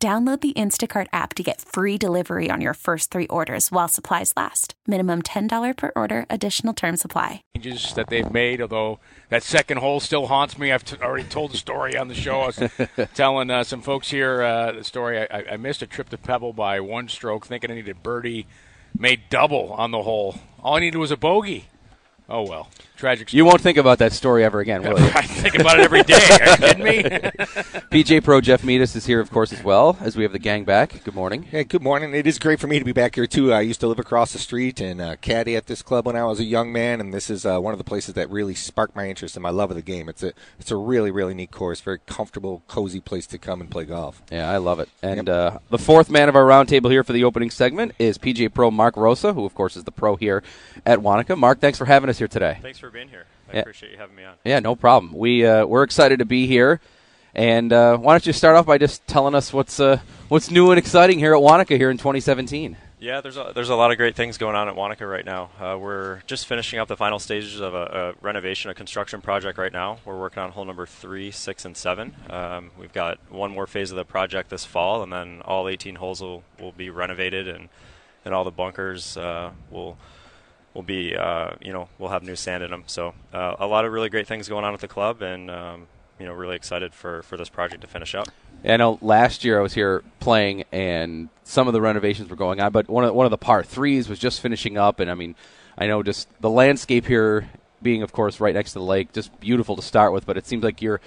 Download the Instacart app to get free delivery on your first three orders while supplies last. Minimum $10 per order, additional term supply. Changes that they've made, although that second hole still haunts me. I've t- already told the story on the show. I was telling uh, some folks here uh, the story. I-, I missed a trip to Pebble by one stroke, thinking I needed birdie. Made double on the hole. All I needed was a bogey. Oh well, tragic. Story. You won't think about that story ever again, will you? I think about it every day. Are you kidding me? PGA Pro Jeff Metis is here, of course, as well as we have the gang back. Good morning. Hey, good morning. It is great for me to be back here too. I used to live across the street and uh, caddy at this club when I was a young man, and this is uh, one of the places that really sparked my interest and my love of the game. It's a it's a really really neat course, very comfortable, cozy place to come and play golf. Yeah, I love it. And yep. uh, the fourth man of our roundtable here for the opening segment is PGA Pro Mark Rosa, who of course is the pro here at Wanakah. Mark, thanks for having us here today. Thanks for being here. I yeah. appreciate you having me on. Yeah, no problem. We uh, we're excited to be here. And uh, why don't you start off by just telling us what's uh, what's new and exciting here at Wanakah here in 2017? Yeah, there's a, there's a lot of great things going on at Wanakah right now. Uh, we're just finishing up the final stages of a, a, renovation, a construction project right now. We're working on hole number three, six, and seven. Um, we've got one more phase of the project this fall, and then all 18 holes will, will be renovated, and, and all the bunkers uh, will will be, uh, you know, we'll have new sand in them. So uh, a lot of really great things going on at the club, and um, you know, really excited for for this project to finish up. Yeah, I know last year I was here playing, and some of the renovations were going on, but one of one of the par threes was just finishing up, and I mean, I know just the landscape here being, of course, right next to the lake, just beautiful to start with. But it seems like you're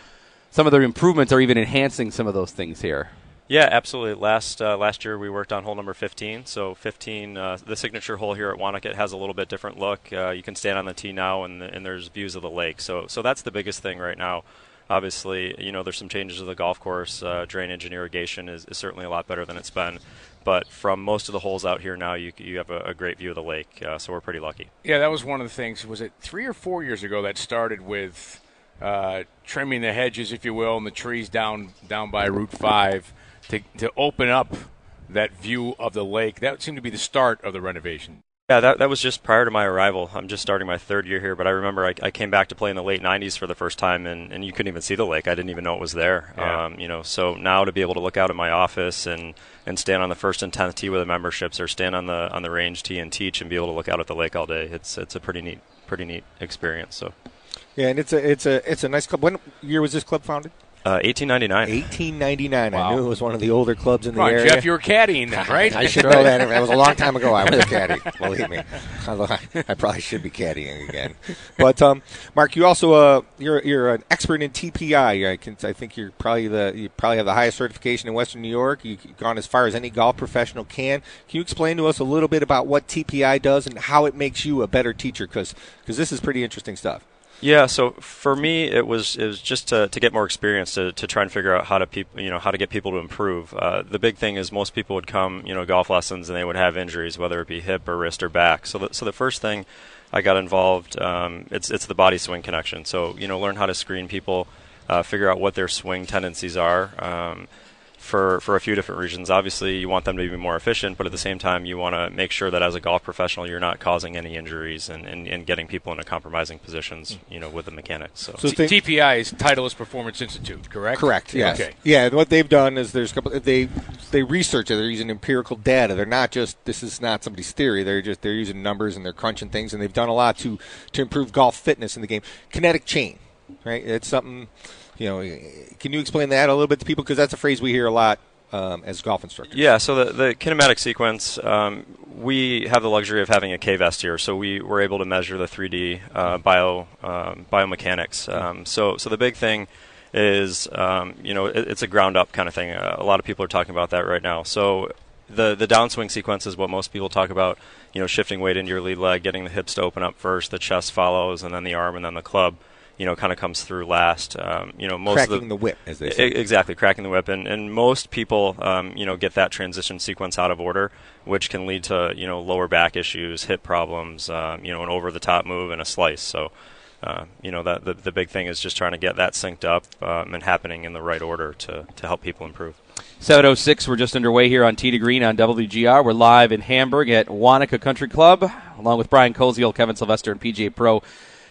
some of the improvements are even enhancing some of those things here. Yeah, absolutely. Last uh, last year we worked on hole number 15. So 15, uh, the signature hole here at Wanakah has a little bit different look. Uh, you can stand on the tee now, and, and there's views of the lake. So so that's the biggest thing right now. Obviously, you know, there's some changes to the golf course. Uh, drainage and irrigation is, is, certainly a lot better than it's been. But from most of the holes out here now, you you have a, a great view of the lake. Uh, so we're pretty lucky. Yeah, that was one of the things. Was it three or four years ago that started with uh, trimming the hedges, if you will, and the trees down down by Route Five? To, to open up that view of the lake. That seemed to be the start of the renovation. Yeah, that, that was just prior to my arrival. I'm just starting my third year here, but I remember I, I came back to play in the late 90s for the first time, and, and you couldn't even see the lake. I didn't even know it was there. Yeah. Um, you know, so now to be able to look out at my office and, and stand on the first and tenth tee with the memberships, or stand on the on the range tee and teach, and be able to look out at the lake all day, it's it's a pretty neat pretty neat experience. So. Yeah, and it's a it's a it's a nice club. When year was this club founded? 1899. Uh, 1899. Wow. I knew it was one of the older clubs in the on, area. Jeff, you were caddying then, right? I should know that. That was a long time ago. I was a caddy. Believe me. I probably should be caddying again. But um, Mark, you also uh, you're you're an expert in TPI. I can I think you're probably the you probably have the highest certification in Western New York. You've gone as far as any golf professional can. Can you explain to us a little bit about what TPI does and how it makes you a better teacher? Because Because this is pretty interesting stuff. Yeah, so for me, it was it was just to, to get more experience to, to try and figure out how to people you know how to get people to improve. Uh, the big thing is most people would come you know golf lessons and they would have injuries, whether it be hip or wrist or back. So the, so the first thing I got involved, um, it's it's the body swing connection. So you know learn how to screen people, uh, figure out what their swing tendencies are. Um, for, for a few different reasons. Obviously, you want them to be more efficient, but at the same time, you want to make sure that as a golf professional, you're not causing any injuries and, and, and getting people into compromising positions, you know, with the mechanics. So, so T- TPI is Titleist Performance Institute, correct? Correct. Yes. Okay. Yeah. What they've done is there's a couple. They they research it. They're using empirical data. They're not just this is not somebody's theory. They're just they're using numbers and they're crunching things, and they've done a lot to to improve golf fitness in the game. Kinetic chain, right? It's something you know, can you explain that a little bit to people? Because that's a phrase we hear a lot um, as golf instructors. Yeah, so the, the kinematic sequence, um, we have the luxury of having a K-Vest here, so we were able to measure the 3D uh, bio um, biomechanics. Um, so, so the big thing is, um, you know, it, it's a ground up kind of thing. Uh, a lot of people are talking about that right now. So the the downswing sequence is what most people talk about. You know, shifting weight into your lead leg, getting the hips to open up first, the chest follows, and then the arm, and then the club you know, kind of comes through last. Um, you know, most cracking of the, whip, as they say. Exactly, cracking the whip, and, and most people, um, you know, get that transition sequence out of order, which can lead to you know lower back issues, hip problems, um, you know, an over the top move and a slice. So, uh, you know, that the, the big thing is just trying to get that synced up um, and happening in the right order to to help people improve. 706, we're just underway here on Tee to Green on WGR. We're live in Hamburg at Wanakah Country Club, along with Brian Koziel, Kevin Sylvester, and PGA Pro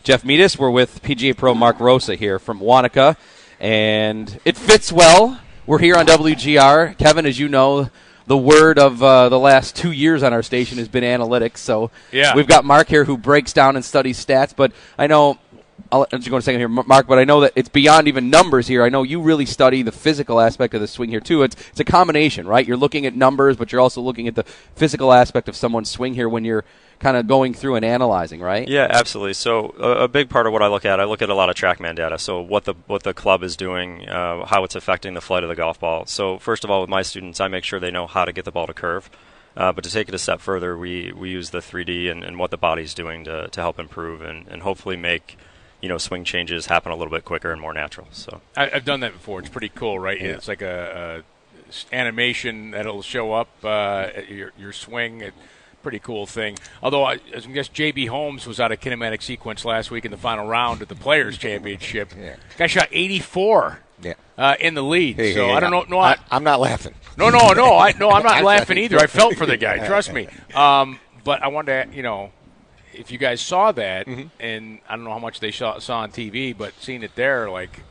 Jeff Meadis. We're with PGA Pro Mark Rosa here from Wanakah, and it fits well. We're here on WGR. Kevin, as you know, the word of uh, the last two years on our station has been analytics. So Yeah. we've got Mark here who breaks down and studies stats, but I know I'll let you go in a second here, Mark. But I know that it's beyond even numbers here. I know you really study the physical aspect of the swing here too. It's it's a combination, right? You're looking at numbers, but you're also looking at the physical aspect of someone's swing here when you're kind of going through and analyzing, right? Yeah, absolutely. So a, a big part of what I look at, I look at a lot of TrackMan data. So what the what the club is doing, uh, how it's affecting the flight of the golf ball. So first of all, with my students, I make sure they know how to get the ball to curve. Uh, but to take it a step further, we, we use the 3D and, and what the body's doing to, to help improve and, and hopefully make you know swing changes happen a little bit quicker and more natural. So I, I've done that before. It's pretty cool, right? It's like a animation that'll show up uh, at your your swing. It, pretty cool thing. Although I, I guess JB Holmes was out of kinematic sequence last week in the final round at the Players Championship. Yeah. Guy shot 84 Yeah. uh, in the lead. Hey, so hey, I don't know. No, I, I, I'm not laughing. no, no, no. I no, I'm not laughing either. I felt for the guy. Trust me. Um, but I wanted to, you know, if you guys saw that, Mm-hmm. and I don't know how much they saw, saw on TV, but seeing it there, like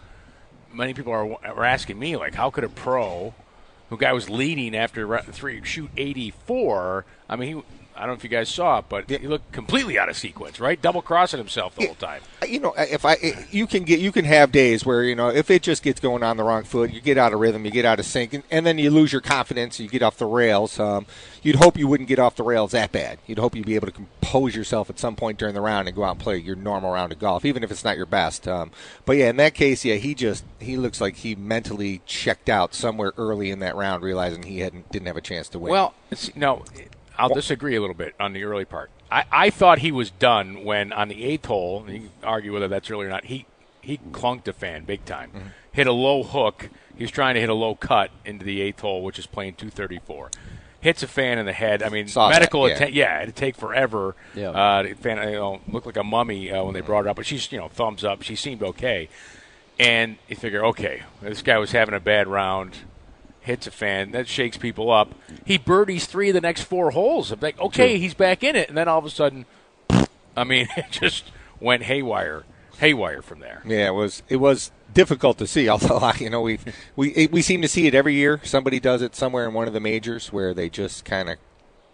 many people are, are asking me, like, how could a pro, who guy was leading after three, shoot 84? I mean, he. I don't know if you guys saw it, but he looked completely out of sequence, right? Double crossing himself the whole time. you know, if I you can get you can have days where you know if it just gets going on the wrong foot, you get out of rhythm, you get out of sync, and, and then you lose your confidence, you get off the rails. Um, you'd hope you wouldn't get off the rails that bad. You'd hope you'd be able to compose yourself at some point during the round and go out and play your normal round of golf, even if it's not your best. Um, but yeah, in that case, yeah, he just he looks like he mentally checked out somewhere early in that round, realizing he hadn't didn't have a chance to win. Well, no, I'll disagree a little bit on the early part. I, I thought he was done when on the eighth hole. And you can argue whether that's early or not. He he clunked a fan big time. Mm-hmm. Hit a low hook. He was trying to hit a low cut into the eighth hole, which is playing 234. Hits a fan in the head. I mean, Saw that, medical yeah. attention. Yeah, it'd take forever. Yeah. Uh, the fan you know, looked like a mummy uh, when they brought her up, but she's you know thumbs up. She seemed okay, and you figure, okay, this guy was having a bad round hits a fan. That shakes people up. He birdies three of the next four holes. I'm like, okay, he's back in it. And then all of a sudden, I mean, it just went haywire, haywire from there. Yeah, it was it was difficult to see. Although you know we we we seem to see it every year. Somebody does it somewhere in one of the majors where they just kind of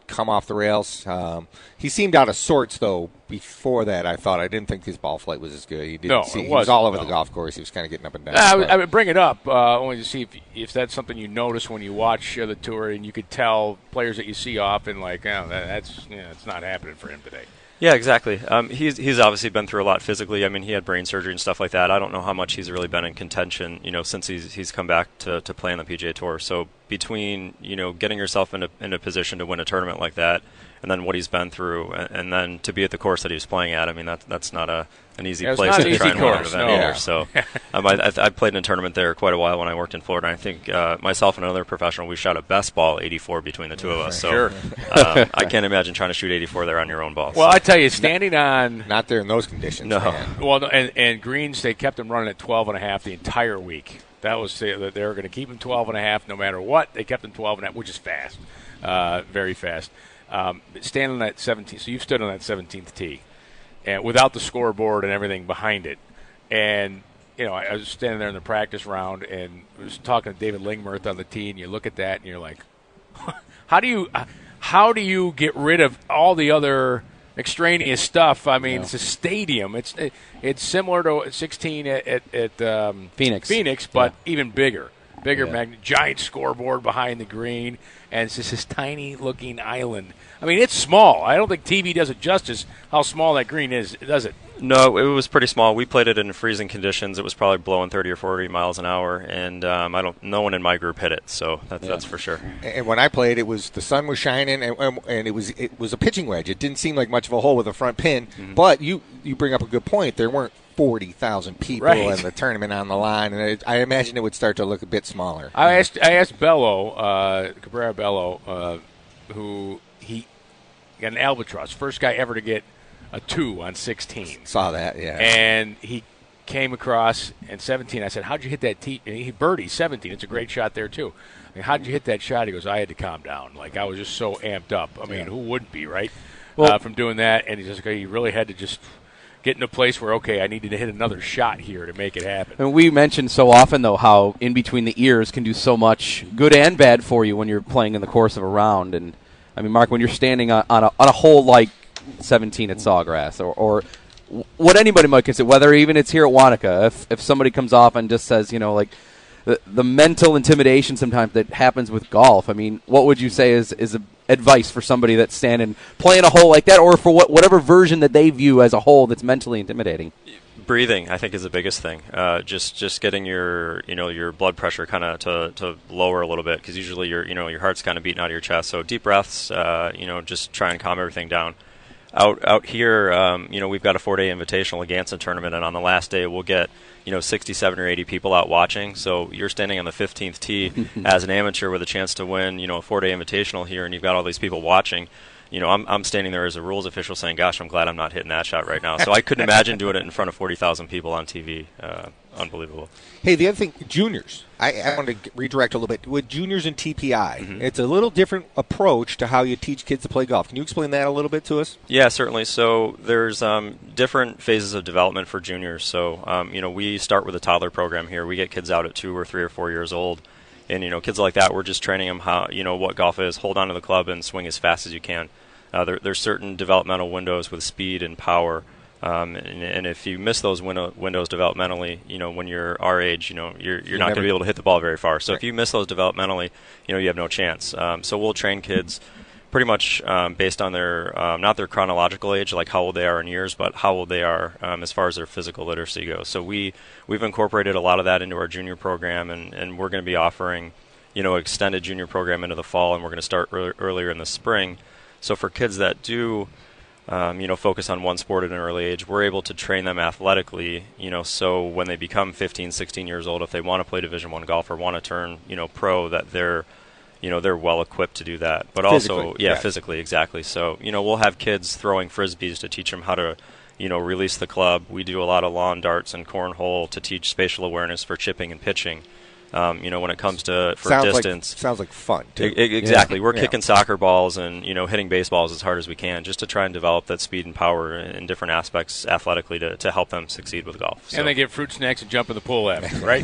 come off the rails. Um, he seemed out of sorts though. Before that, I thought I didn't think his ball flight was as good. He didn't No, see. it he was all over no. the golf course. He was kind of getting up and down. I would, I would bring it up uh, only to see if if that's something you notice when you watch uh, the tour, and you could tell players that you see often, like, oh, that, that's yeah, it's not happening for him today. Yeah, exactly. Um, he's he's obviously been through a lot physically. I mean, he had brain surgery and stuff like that. I don't know how much he's really been in contention, you know, since he's he's come back to, to play on the PGA Tour. So between you know getting yourself in a in a position to win a tournament like that, and then what he's been through, and, and then to be at the course that he was playing at, I mean, that's that's not a an easy Yeah, it's place to an try easy and win an course, event no. either. So um, I, I, I played in a tournament there quite a while when I worked in Florida. I think uh, myself and another professional, we shot a best ball 84 between the two of us. So Sure. um, I can't imagine trying to shoot 84 there on your own ball. Well, So- I tell you, standing on not there in those conditions. No. man. Well, and, and greens they kept him running at 12 and a half the entire week. That was that they were going to keep him 12 and a half no matter what. They kept him 12 and a half, which is fast, uh, very fast. Um, standing on that 17, so you've stood on that 17th tee, and without the scoreboard and everything behind it, and you know I, I was standing there in the practice round and was talking to David Lingmerth on the tee, and you look at that and you're like, how do you how do you get rid of all the other extraneous stuff? I mean, it's a stadium. It's it, it's similar to 16 at, at, at um, Phoenix. Phoenix, but even bigger, bigger, Yeah. magn- giant scoreboard behind the green, and it's just this tiny looking island. I mean, it's small. I don't think TV does it justice how small that green is, does it? No, it was pretty small. We played it in freezing conditions. It was probably blowing 30 or 40 miles an hour, and um, I don't. No one in my group hit it, so that's that's for sure. And when I played, it was the sun was shining, and, and, and it was it was a pitching wedge. It didn't seem like much of a hole with a front pin, Mm-hmm. but you you bring up a good point. There weren't forty thousand people Right. and the tournament on the line, and it, I imagine it would start to look a bit smaller. I asked I asked Bello, uh, Cabrera Bello, uh, who he got an albatross, first guy ever to get a two on 16, Saw that, yeah. and he came across and 17. I said, "How'd you hit that tee?" He birdie 17. It's a great shot there too. I mean, How'd you hit that shot? He goes, "I had to calm down. Like I was just so amped up. I mean, who wouldn't be right Well- uh, from doing that?" And he just he really had to just get in a place where okay, I needed to hit another shot here to make it happen. And we mentioned so often, though, how in between the ears can do so much good and bad for you when you're playing in the course of a round. And I mean, Mark, when you're standing on, on, a, on a hole like 17 at Sawgrass, or, or what anybody might consider, whether even it's here at Wanakah, if if somebody comes off and just says, you know, like the, the mental intimidation sometimes that happens with golf. I mean, what would you say is is a, advice for somebody that's standing playing a hole like that, or for what, whatever version that they view as a hole that's mentally intimidating? breathing i think is the biggest thing. Uh, just just getting your you know your blood pressure kind of to, to lower a little bit because usually your you know your heart's kind of beating out of your chest. So deep breaths uh, you know just try and calm everything down out out here um, you know we've got a four day invitational against a Ganson tournament and on the last day we'll get you know 67 or 80 people out watching so you're standing on the 15th tee as an amateur with a chance to win you know a four day invitational here and you've got all these people watching you know, I'm, I'm standing there as a rules official saying, "Gosh, I'm glad I'm not hitting that shot right now." So I couldn't imagine doing it in front of 40,000 people on TV. Uh, unbelievable. Hey, the other thing, juniors. I, I want to redirect a little bit with juniors and TPI. Mm-hmm. It's a little different approach to how you teach kids to play golf. Can you explain that a little bit to us? Yeah, certainly. So there's um, different phases of development for juniors. So um, you know, we start with a toddler program here. We get kids out at two or three or four years old, and you know, kids like that, we're just training them how you know what golf is. Hold on to the club and swing as fast as you can. Uh, there, there's certain developmental windows with speed and power. Um, and, and if you miss those window, windows developmentally, you know when you're our age, you know you're, you're not going to be able to hit the ball very far. So Right. if you miss those developmentally, you know you have no chance. Um, so we'll train kids pretty much um, based on their um, not their chronological age, like how old they are in years, but how old they are um, as far as their physical literacy goes. So we we've incorporated a lot of that into our junior program, and, and we're going to be offering you know extended junior program into the fall, and we're going to start ear- earlier in the spring. So for kids that do um, you know, focus on one sport at an early age, we're able to train them athletically, you know, so when they become 15, 16 years old, if they want to play Division One golf or want to turn, you know, pro, that they're, you know, they're well equipped to do that. But also, yeah, yeah. physically, exactly. So, you know, we'll have kids throwing frisbees to teach them how to, you know, release the club. We do a lot of lawn darts and cornhole to teach spatial awareness for chipping and pitching. Um, you know, when it comes to for sounds distance, like sounds like fun. Too. I- I- exactly. We're Yeah. kicking soccer balls and you know hitting baseballs as hard as we can, just to try and develop that speed and power in different aspects athletically to, to help them succeed with golf. So. And they get fruit snacks and jump in the pool after, right?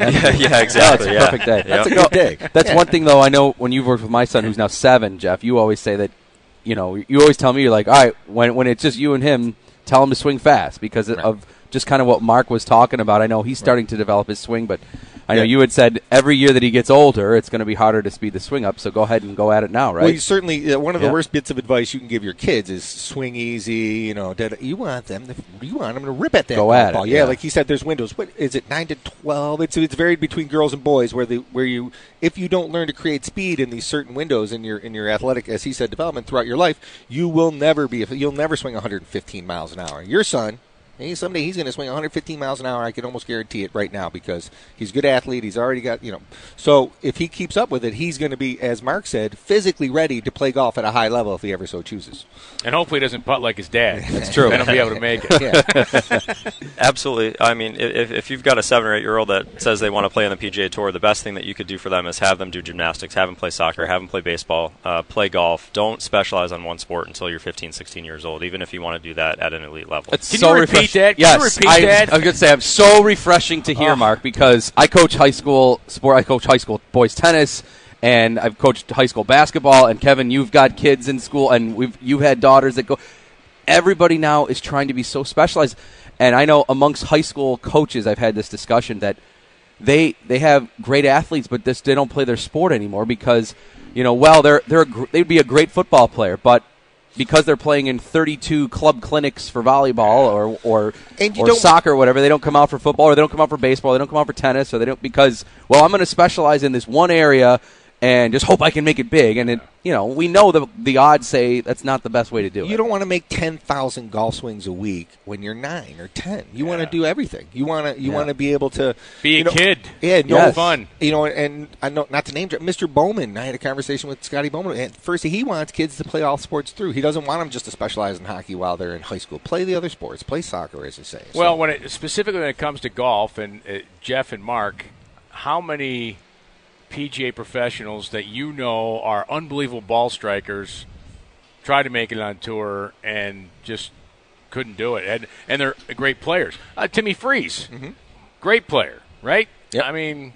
yeah, yeah, exactly. a yeah. perfect day. Yep. That's a good day. That's one thing, though. I know when you've worked with my son, who's now seven, Jeff. You always say that, you know, you always tell me you're like, all right, when when it's just you and him, tell him to swing fast because of just kind of what Mark was talking about. I know he's starting to develop his swing, but I know Yeah. you had said every year that he gets older, it's going to be harder to speed the swing up. So go ahead and go at it now, right? Well, you certainly uh, one of the Yeah. worst bits of advice you can give your kids is swing easy. You know, you want them, to, you want them to rip at that Go at it. Yeah, yeah. like he said, there's windows. What is it? Nine to twelve. It's it's varied between girls and boys. Where the where you if you don't learn to create speed in these certain windows in your in your athletic, as he said, development throughout your life, you will never be. You'll never swing 115 miles an hour. Your son. Hey, someday he's going to swing 115 miles an hour. I can almost guarantee it right now because he's a good athlete. He's already got, you know. So if he keeps up with it, he's going to be, as Mark said, physically ready to play golf at a high level if he ever so chooses. and hopefully he doesn't putt like his dad. That's true. Then he'll be able to make it. Yeah. Absolutely. I mean, if, if you've got a seven or eight year old that says they want to play on the PGA Tour, the best thing that you could do for them is have them do gymnastics, have them play soccer, have them play baseball, uh, play golf. Don't specialize on one sport until you're 15, 16 years old, even if you want to do that at an elite level. It's Can so you repeat that? Can you Yes, repeat I, that? I was going to say I'm so refreshing to hear, Oh. Mark, because I coach high school sport. I coach high school boys tennis, and I've coached high school basketball. And Kevin, you've got kids in school, and we've you've had daughters that go. Everybody now is trying to be so specialized, and I know amongst high school coaches, I've had this discussion that they they have great athletes, but this they don't play their sport anymore because you know well they're they're a they'd be a great football player, but because they're playing in 32 club clinics for volleyball or or, or soccer or whatever, they don't come out for football or they don't come out for baseball, they don't come out for tennis or they don't because well I'm going to specialize in this one area and just hope I can make it big. And it, you know, we know the the odds say that's not the best way to do it. You don't want to make ten thousand golf swings a week when you're nine or ten. You want to do everything. You want to you Yeah. want to be able to Be a you know- kid. Yeah, no Yes. Fun. You know, and I know not to name drop Mr. Bowman. I had a conversation with Scotty Bowman. And first, he wants kids to play all sports through. He doesn't want them just to specialize in hockey while they're in high school. Play the other sports. Play soccer, as they say. So- Well, when it, specifically when it comes to golf, and uh, Jeff and Mark, how many PGA professionals that you know are unbelievable ball strikers try to make it on tour and just couldn't do it, and and they're great players. Uh, Timmy Freeze, great player, right? Yep. I mean,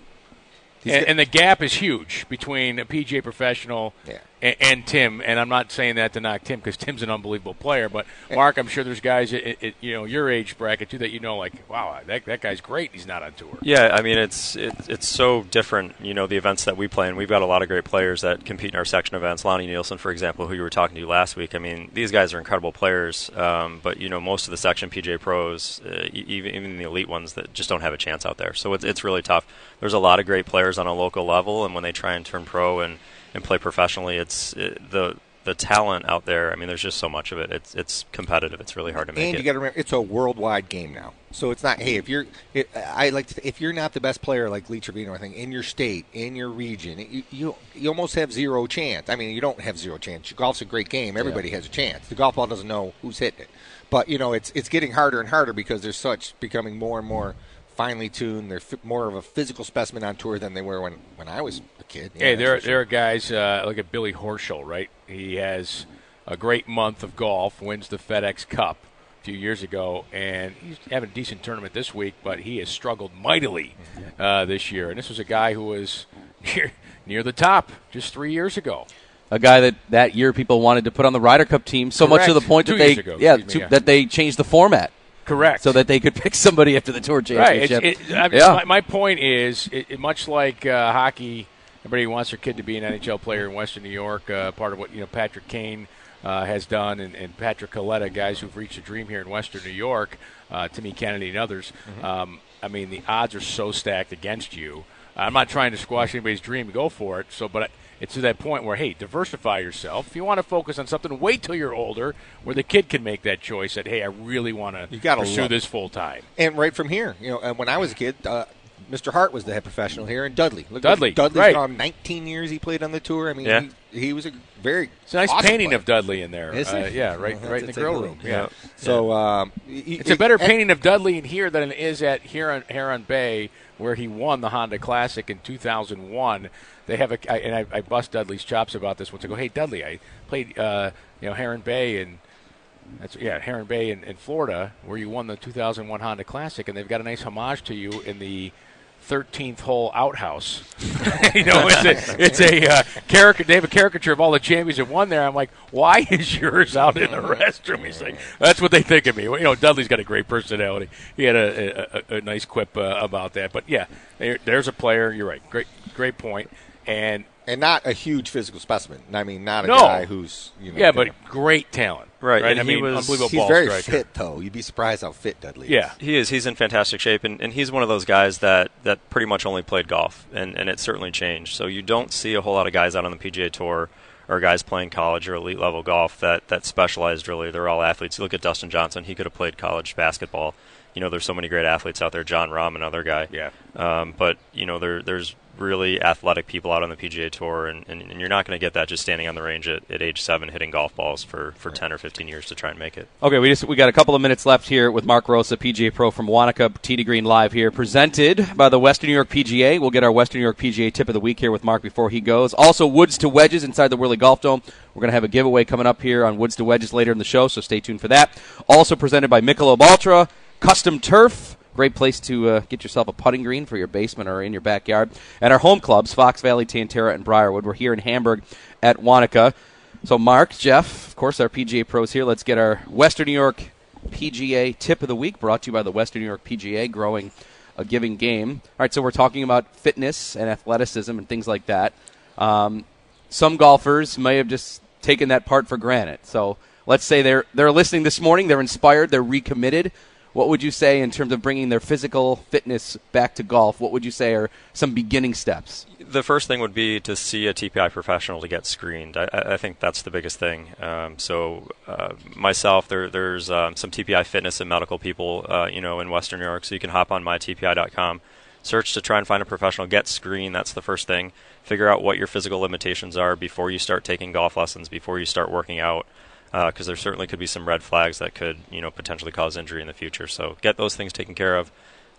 and, and the gap is huge between a PGA professional Yeah. And, and Tim. And I'm not saying that to knock Tim because Tim's an unbelievable player. But Mark, I'm sure there's guys at, at, you know your age bracket too that you know like, wow, that that guy's great. He's not on tour. Yeah, I mean it's it, it's so different. You know the events that we play, and we've got a lot of great players that compete in our section events. Lonnie Nielsen, for example, who you were talking to last week. I mean these guys are incredible players, um, but you know most of the section PGA pros, uh, even even the elite ones that just don't have a chance out there. So it's it's really tough. There's a lot of great players on a local level, and when they try and turn pro and and play professionally, it's it, the the talent out there. I mean, there's just so much of it. It's it's competitive. It's really hard to make and you got to remember, it's a worldwide game now. So it's not, hey, if you're, it, I like to, if you're not the best player like Lee Trevino, I think in your state, in your region, you, you you almost have zero chance. I mean, you don't have zero chance. Golf's a great game. Everybody has a chance. The golf ball doesn't know who's hitting it, but you know, it's it's getting harder and harder because there's such becoming more and more finely tuned. They're f- more of a physical specimen on tour than they were when when I was a kid. Yeah, Hey, that's there for there are guys uh, look at Billy Horschel, right? He has a great month of golf, wins the FedEx Cup a few years ago, and he's having a decent tournament this week, but he has struggled mightily uh, this year. And this was a guy who was near, near the top just three years ago. a guy that that year people wanted to put on the Ryder Cup team, so much to the Correct. point Two that they ago, yeah, excuse me, to- yeah. that they changed the format Correct. so that they could pick somebody after the tour Right. championship. It's, it, I mean, yeah. my, my point is, it, it, much like uh, hockey, everybody wants their kid to be an NHL player in Western New York. Uh, part of what you know Patrick Kane uh, has done, and, and Patrick Kaleta, guys who've reached a dream here in Western New York, uh, Timmy Kennedy and others. Um, I mean, the odds are so stacked against you. I'm not trying to squash anybody's dream. Go for it. So, but. It's to that point where, hey, diversify yourself. If you want to focus on something, wait till you're older, where the kid can make that choice. That, hey, I really want to You gotta pursue this full time. And right from here, you know, and when I was a kid, uh, Mr. Hart was the head professional here, and Dudley. Look, Dudley, Dudley's right. gone 19 years. He played on the tour. I mean, Yeah. he, he was a very. It's a nice awesome painting player. of Dudley in there. Uh, it? yeah, right, I'll right in the grill room. look. Yeah. So um, It's a better painting of Dudley in here than it is at Heron, Heron Bay, where he won the Honda Classic in 2001. They have a, I, and I, I bust Dudley's chops about this once. I go, hey Dudley, I played, uh, you know, Heron Bay and that's yeah, Heron Bay in, in Florida, where you won the 2001 Honda Classic, and they've got a nice homage to you in the 13th hole outhouse. you know, it's a, it's a uh, caricature. They have a caricature of all the champions that won there. I'm like, why is yours out in the restroom? He's like, that's what they think of me. Well, you know, Dudley's got a great personality. He had a, a, a, nice quip uh, about that. But yeah, there, there's a player. You're right. Great, great point. And and not a huge physical specimen. I mean, not a No. guy who's you know. yeah, gonna- but great talent. Right, Right. and I he mean, was- unbelievable he's ball very striker. fit though. You'd be surprised how fit Dudley. Is. Yeah. is. He is. He's in fantastic shape, and, and he's one of those guys that, that pretty much only played golf, and, and it certainly changed. So you don't see a whole lot of guys out on the PGA Tour or guys playing college or elite level golf that, that specialized really. They're all athletes. You look at Dustin Johnson, he could have played college basketball. You know, there's so many great athletes out there. Jon Rahm, another guy. Yeah. Um, but, you know, there, there's really athletic people out on the PGA Tour, and, and, and you're not going to get that just standing on the range at, at age seven hitting golf balls for, for 10 or 15 years to try and make it. Okay, we just we got a couple of minutes left here with Mark Rosa, PGA Pro from Wanakah, Tee to Green live here, presented by the Western New York PGA. We'll get our Western New York PGA tip of the week here with Mark before he goes. Also, Woods to Wedges inside the Whirly Golf Dome. We're going to have a giveaway coming up here on Woods to Wedges later in the show, so stay tuned for that. Also presented by Michelob Ultra, Custom Turf. Great place to uh, get yourself a putting green for your basement or in your backyard. And our home clubs, Fox Valley, Tan Tara, and Briarwood. We're here in Hamburg at Wanakah. So, Mark, Jeff, of course, our PGA pros here. Let's get our Western New York PGA tip of the week brought to you by the Western New York PGA, growing a giving game. All right, so we're talking about fitness and athleticism and things like that. Um, some golfers may have just taken that part for granted. So let's say they're they're listening this morning, they're inspired, they're recommitted. What would you say in terms of bringing their physical fitness back to golf? What would you say are some beginning steps? The first thing would be to see a TPI professional to get screened. I, I think that's the biggest thing. Um, so uh, myself, there, there's um, some TPI fitness and medical people, uh, you know, in Western New York. So you can hop on mytpi.com, search to try and find a professional, get screened. That's the first thing. Figure out what your physical limitations are before you start taking golf lessons, before you start working out because uh, there certainly could be some red flags that could you know potentially cause injury in the future. So get those things taken care of.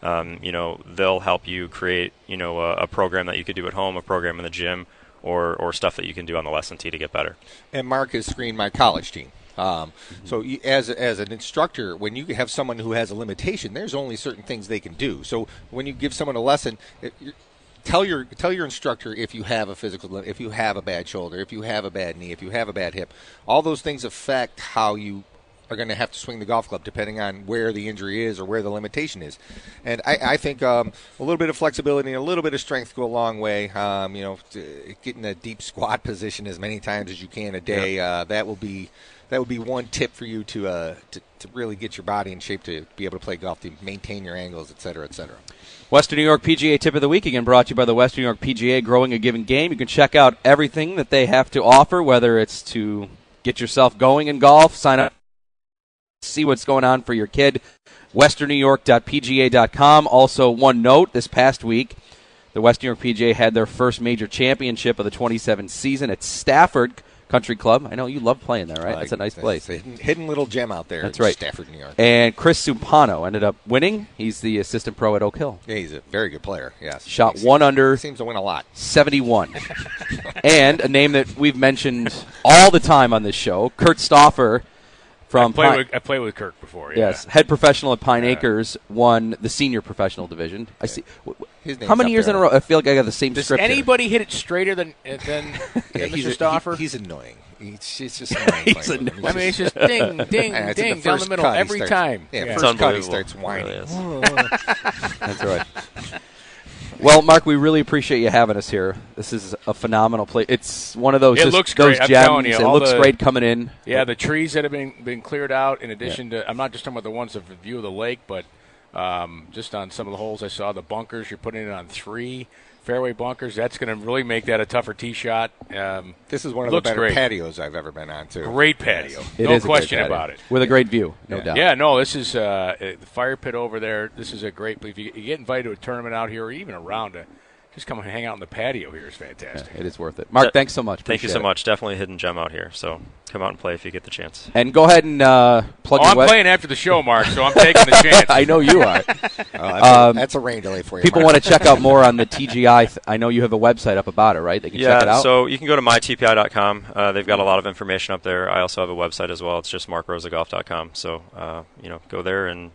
Um, you know they'll help you create you know a, a, program that you could do at home, a program in the gym, or or stuff that you can do on the lesson tee to get better. And Mark has screened my college team. Um, mm-hmm. So, you, as as an instructor, when you have someone who has a limitation, there's only certain things they can do. So, when you give someone a lesson, it, tell your tell your instructor if you have a physical if you have a bad shoulder if you have a bad knee if you have a bad hip. All those things affect how you are going to have to swing the golf club depending on where the injury is or where the limitation is. And i, I think um, a little bit of flexibility and a little bit of strength go a long way um, you know getting a deep squat position as many times as you can a day uh, that will be that would be one tip for you to, uh, to, to really get your body in shape to be able to play golf, to maintain your angles, et cetera, et cetera. Western New York PGA Tip of the Week, again brought to you by the Western New York PGA Growing a Giving Game. You can check out everything that they have to offer, whether it's to get yourself going in golf, sign up, see what's going on for your kid. WesternNewYork.pga.com. Also, one note this past week, the Western New York PGA had their first major championship of the 27 season at Stafford Country Club. I know you love playing there, right? That's a nice place. Hidden, hidden, little gem out there. That's right. Stafford, New York. And Chris Supano ended up winning. He's the assistant pro at Oak Hill. Yeah, he's a very good player. Yes. Shot one under. Seems to win a lot. 71. and a name that we've mentioned all the time on this show, Kurt Stauffer from I played, Pine- with, I played with Kirk before. Yeah. Yes, head professional at Pine yeah. Acres won the senior professional division. I see. How many years there. in a row? I feel like I got the same Does script. anybody here. hit it straighter than uh, than, than yeah, Mr. Stauffer? He, he's annoying. He's, he's just annoying. he's annoying. I mean, it's just ding, ding, yeah, ding down the middle every starts, time. Yeah, yeah. first cut he starts whining. Really That's right. Well, Mark, we really appreciate you having us here. This is a phenomenal place. It's one of those. It looks great. I'm gems. You, it looks the, great coming in. Yeah, the trees that have been been cleared out. In addition yeah. to, I'm not just talking about the ones that view of the lake, but um, just on some of the holes I saw, the bunkers. You're putting it on three fairway bunkers. That's going to really make that a tougher tee shot. Um, this is one of the better great. patios I've ever been on, too. Great patio. Yes. no question about it. With a great view, no yeah. doubt. Yeah, no, this is uh, the fire pit over there. This is a great. If you, you get invited to a tournament out here or even around a just come and hang out in the patio here is fantastic. Yeah, it is worth it. Mark, thanks so much. Thank you so it. much. Definitely a hidden gem out here. So come out and play if you get the chance. And go ahead and uh, plug. Oh, I'm web- playing after the show, Mark. So I'm taking the chance. I know you are. oh, that's, um, a, that's, a, rain delay for you. People want to check out more on the TGI. I know you have a website up about it, right? They can yeah, check it out. So you can go to mytpi.com. Uh, they've got a lot of information up there. I also have a website as well. It's just markrosagolf.com. So uh, you know, go there and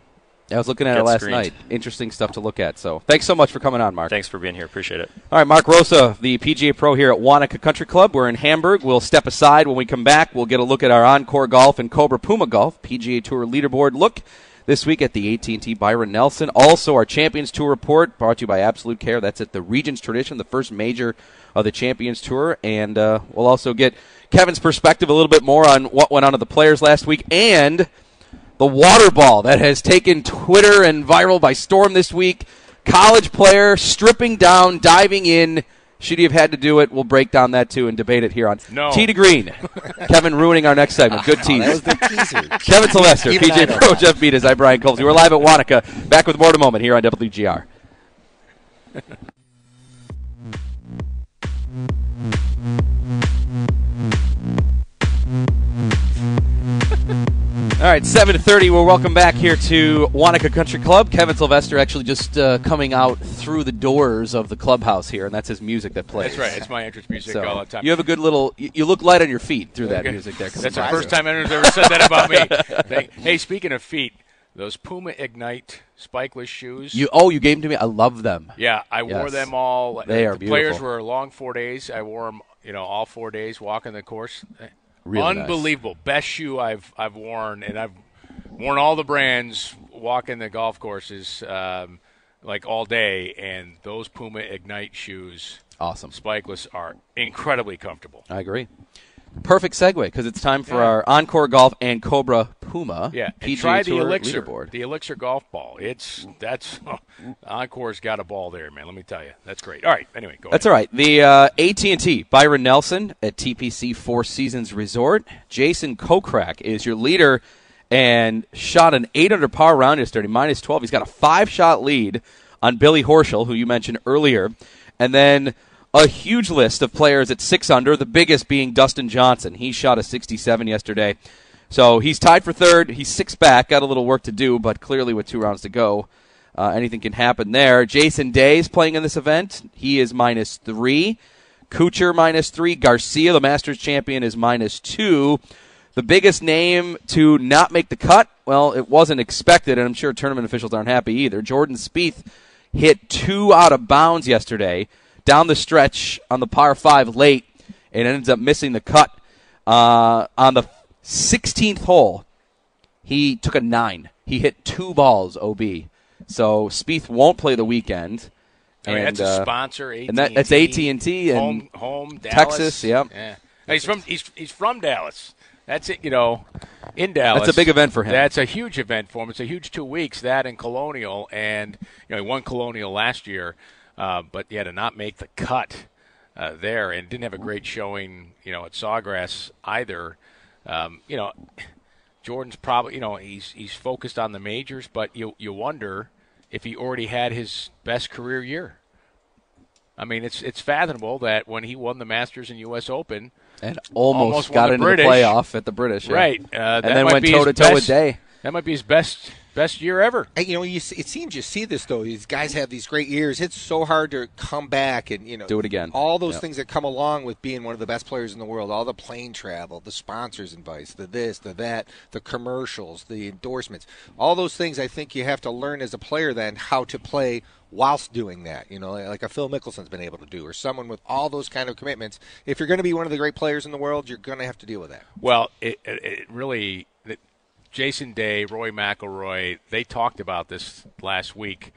I was looking at it last screened. night. Interesting stuff to look at. So thanks so much for coming on, Mark. Thanks for being here. Appreciate it. All right, Mark Rosa, the PGA Pro here at Wanakah Country Club. We're in Hamburg. We'll step aside when we come back. We'll get a look at our Encore Golf and Cobra Puma Golf PGA Tour leaderboard look this week at the AT&T Byron Nelson. Also, our Champions Tour report brought to you by Absolute Care. That's at the Regions Tradition, the first major of the Champions Tour, and uh, we'll also get Kevin's perspective a little bit more on what went on to the players last week and the water ball that has taken Twitter and viral by storm this week. College player stripping down, diving in. Should he have had to do it? We'll break down that too and debate it here on no. Tee to Green. Kevin ruining our next segment. Good tease. Oh, teaser. Kevin Sylvester, PGA Pro, Jeff Beatis. I'm Brian Koziel. We're live at Wanakah. Back with more in a moment here on WGR. All right, 7:30. We're welcome back here to Wanakah Country Club. Kevin Sylvester actually just uh, coming out through the doors of the clubhouse here, and that's his music that plays. That's right. It's my entrance music so all the time. You have a good little. You, you look light on your feet through that okay. music there. That's the first time anyone's ever said that about me. hey, speaking of feet, those Puma Ignite spikeless shoes. You oh, you gave them to me. I love them. Yeah, I yes. wore them all. They are the beautiful. Players were long four days. I wore them, you know, all four days walking the course. Really Unbelievable. Nice. Best shoe I've I've worn, and I've worn all the brands, walking the golf courses um, like all day, and those Puma Ignite shoes, awesome, spikeless, are incredibly comfortable. I agree. Perfect segue because it's time for yeah. our Encore Golf and Cobra Puma. Yeah, and PGA try the Tour Elixir, leaderboard. the Elixir golf ball. It's that's oh, Encore's got a ball there, man. Let me tell you, that's great. All right, anyway, go. That's ahead. all right. The uh, AT&T Byron Nelson at TPC Four Seasons Resort. Jason Kokrak is your leader and shot an eight under par round yesterday, minus twelve. He's got a five shot lead on Billy Horschel, who you mentioned earlier, and then a huge list of players at six under. The biggest being Dustin Johnson. He shot a sixty-seven yesterday. So he's tied for third. He's six back. Got a little work to do, but clearly with two rounds to go, uh, anything can happen there. Jason Day is playing in this event. He is minus three. Kuchar minus three. Garcia, the Masters champion, is minus two. The biggest name to not make the cut, well, it wasn't expected, and I'm sure tournament officials aren't happy either. Jordan Spieth hit two out of bounds yesterday down the stretch on the par five late and ends up missing the cut uh, on the 16th hole. He took a nine. He hit two balls, OB. So Spieth won't play the weekend. I mean, And, that's a uh, sponsor. AT&T, and that- that's AT&T and home, home Dallas. Texas, yep. Yeah. He's from he's he's from Dallas. That's it. You know, in Dallas. That's a big event for him. That's a huge event for him. It's a huge two weeks. That and Colonial, and you know he won Colonial last year, uh, but yeah, to not make the cut uh, there and didn't have a great showing. You know, at Sawgrass either. Um, you know, Jordan's probably you know he's he's focused on the majors, but you you wonder if he already had his best career year. I mean, it's it's fathomable that when he won the Masters and U.S. Open, and almost, Almost got the into British. the playoff at the British. yeah. right, uh, and then went toe to toe with Day. That might be his best best year ever. Hey, you know, you, see- it seems you see this though. These guys have these great years. It's so hard to come back and you know Do it again. All those Yep. things that come along with being one of the best players in the world. All the plane travel, the sponsors advice, the this, the that, the commercials, the endorsements. All those things. I think you have to learn as a player then how to play whilst doing that. You know, like a Phil Mickelson's been able to do, or someone with all those kind of commitments. If you're going to be one of the great players in the world, you're going to have to deal with that. Well, it, it, it really. Jason Day, Rory McIlroy, they talked about this last week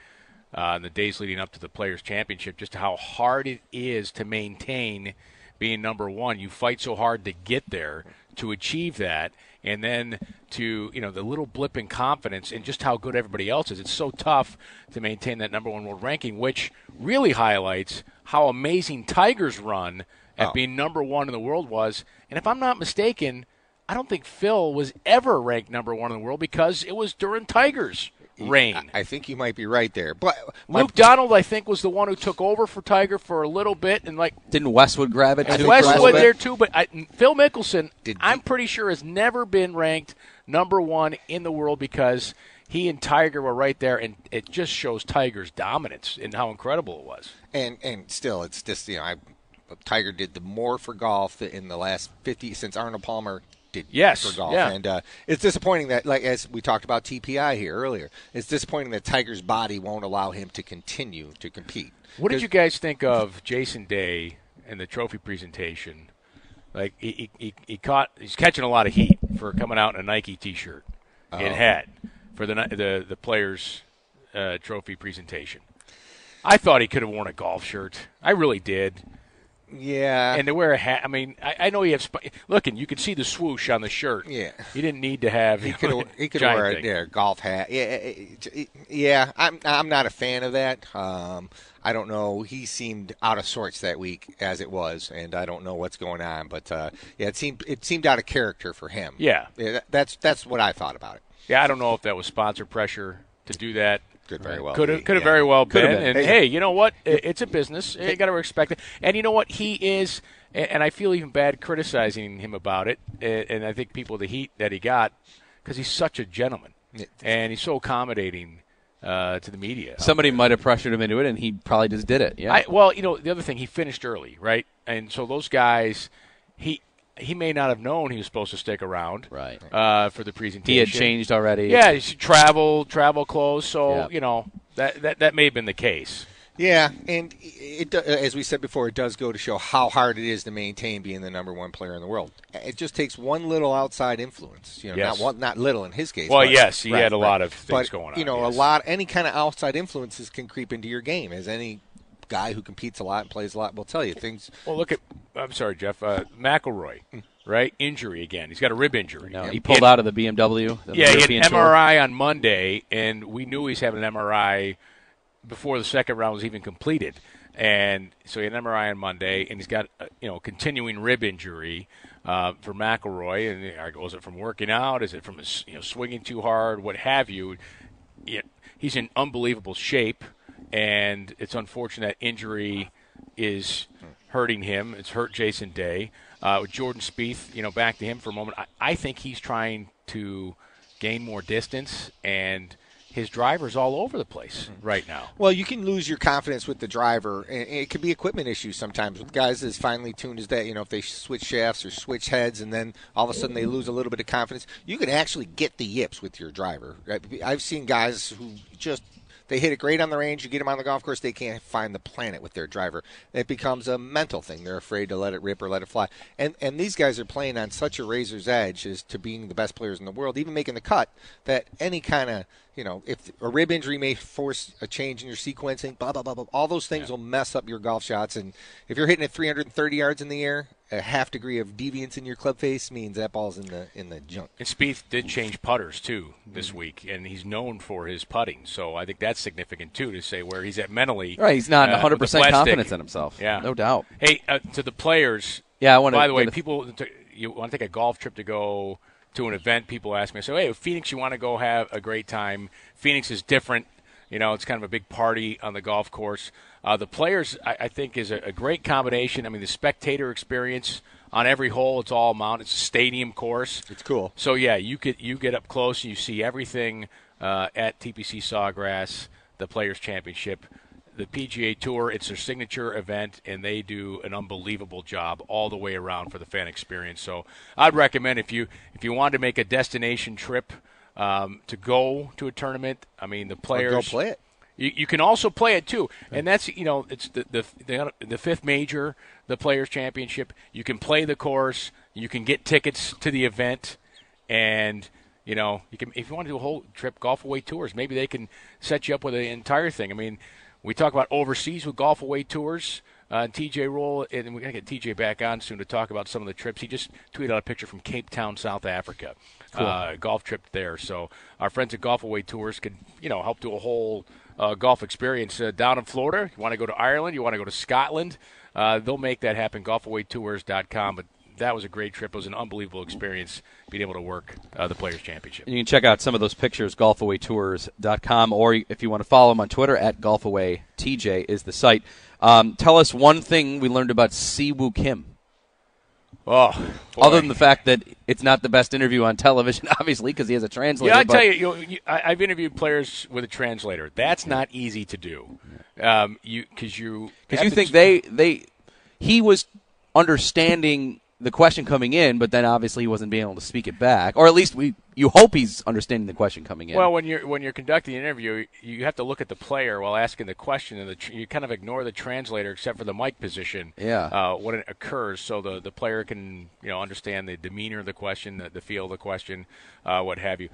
uh, in the days leading up to the Players' Championship, just how hard it is to maintain being number one. You fight so hard to get there, to achieve that, and then to you know the little blip in confidence and just how good everybody else is. It's so tough to maintain that number one world ranking, which really highlights how amazing Tiger's run at Oh. being number one in the world was. And if I'm not mistaken, I don't think Phil was ever ranked number one in the world because it was during Tiger's reign. I, I think you might be right there, but my- Luke Donald, I think, was the one who took over for Tiger for a little bit, and like Didn't Westwood grab it? I too think for a little Westwood bit? there too. But I, Phil Mickelson, Did I'm you- pretty sure has never been ranked number one in the world because he and Tiger were right there, and it just shows Tiger's dominance and how incredible it was. and and still, it's just you know, I, Tiger did the more for golf in the last fifty since Arnold Palmer Yes, for golf, yeah. and uh, it's disappointing that like as we talked about TPI here earlier, it's disappointing that Tiger's body won't allow him to continue to compete. What did you guys think of Jason Day and the trophy presentation? Like he, he, he, caught he's catching a lot of heat for coming out in a Nike T-shirt and Oh. hat for the the the players' uh, trophy presentation. I thought he could have worn a golf shirt. I really did. Yeah, And to wear a hat, I mean, I, I know you have. Sp- look, and you can see the swoosh on the shirt. Yeah. you didn't need to have. he could he could wear a yeah, golf hat. Yeah, it- it- yeah. I'm I'm not a fan of that. Um, I don't know. He seemed out of sorts that week as it was, and I don't know what's going on. But uh, yeah, it seemed it seemed out of character for him. Yeah. that- that's that's what I thought about it. Yeah, I don't know if that was sponsor pressure to do that. Could very well Could have could have yeah. very well been. been. And Hey. hey, you know what? It's a business. You got to respect it. And you know what? He is, and I feel even bad criticizing him about it. And I think people the heat that he got because he's such a gentleman and he's so accommodating uh, to the media. Somebody might have pressured him into it, and he probably just did it. Yeah. I, well, you know, the other thing, he finished early, right? And so those guys, he he may not have known he was supposed to stick around, Right. Uh, for the presentation. he had changed already. Yeah, he travel, travel clothes. So Yeah. you know that, that that may have been the case. Yeah, and it, as we said before, it does go to show how hard it is to maintain being the number one player in the world. It just takes one little outside influence. You know, Yes. not one, not little in his case. Well, but- yes, he had a lot of things but, going You know, yes. a lot, any kind of outside influences can creep into your game, as any guy who competes a lot and plays a lot will tell you. Things. Well, look at I'm sorry, Jeff uh, McIlroy. right? Injury again. He's got a rib injury. No, he He pulled had- out of the BMW. the Yeah, he had European an tour. MRI on Monday, and we knew he was having an MRI before the second round was even completed. And so he had an MRI on Monday, and he's got uh, you know continuing rib injury uh, for McIlroy. And uh, was it from working out? Is it from his, you know swinging too hard? What have you? Yeah, he's in unbelievable shape, and it's unfortunate that injury is hurting him. It's hurt Jason Day. Uh, with Jordan Spieth, you know, back to him for a moment. I, I think he's trying to gain more distance, and his driver's all over the place right now. Well, you can lose your confidence with the driver, and it can be equipment issues sometimes with guys as finely tuned as that. You know, if they switch shafts or switch heads, and then all of a sudden they lose a little bit of confidence, you can actually get the yips with your driver. I've seen guys who just they hit it great on the range. You get them on the golf course, they can't find the planet with their driver. It becomes a mental thing. They're afraid to let it rip or let it fly. And and these guys are playing on such a razor's edge as to being the best players in the world, even making the cut. That any kind of you know, if a rib injury may force a change in your sequencing, blah blah blah blah, all those things will mess up your golf shots. And if you're hitting it 330 yards in the air, a half degree of deviance in your club face means that ball's in the in the junk. And Spieth did change putters too this week, and he's known for his putting. So I think that's significant too to say where he's at mentally. Right, he's not uh, 100 with the percent plastic. confidence in himself. Yeah, no doubt. Hey, uh, to the players. Yeah, I wanna By the way, get people, to, you want to take a golf trip to go to an event? People ask me, I say, "Hey, Phoenix, you want to go have a great time? Phoenix is different. You know, it's kind of a big party on the golf course. Uh, the players, I, I think, is a, a great combination. I mean, the spectator experience on every hole, it's all mount. It's a stadium course. It's cool. So yeah, you get you get up close and you see everything uh, at TPC Sawgrass, the Players Championship, the PGA Tour. It's their signature event, and they do an unbelievable job all the way around for the fan experience. So I'd recommend if you if you want to make a destination trip um, to go to a tournament. I mean, the Or players go play it. You, you can also play it too, and that's you know it's the, the the the fifth major, the Players Championship. You can play the course. You can get tickets to the event, and you know you can if you want to do a whole trip golf away tours. Maybe they can set you up with the entire thing. I mean, we talk about overseas with golf away tours. Uh, TJ Roll, and we're gonna get TJ back on soon to talk about some of the trips. He just tweeted out a picture from Cape Town, South Africa, uh, golf trip there. So our friends at Golf Away Tours could, you know, help do a whole uh, golf experience uh, down in Florida. You want to go to Ireland? You want to go to Scotland? Uh, they'll make that happen. GolfAwayTours.com. But that was a great trip. It was an unbelievable experience being able to work uh, the Players Championship. You can check out some of those pictures, golfawaytours.com, or if you want to follow him on Twitter, at golfawaytj is the site. Um, tell us one thing we learned about Siwoo Kim. Oh, boy. Other than the fact that it's not the best interview on television, obviously, because he has a translator. Yeah, I tell you, you, you I, I've interviewed players with a translator. That's not easy to do. Um, you because you because have you think they they he was understanding the question coming in, but then obviously he wasn't being able to speak it back, or at least we you hope he's understanding the question coming in. Well, when you're when you're conducting an interview, you have to look at the player while asking the question, and the, tr- you kind of ignore the translator except for the mic position. Yeah. Uh, when it occurs, so the the player can you know understand the demeanor of the question, the, the feel of the question, uh, what have you.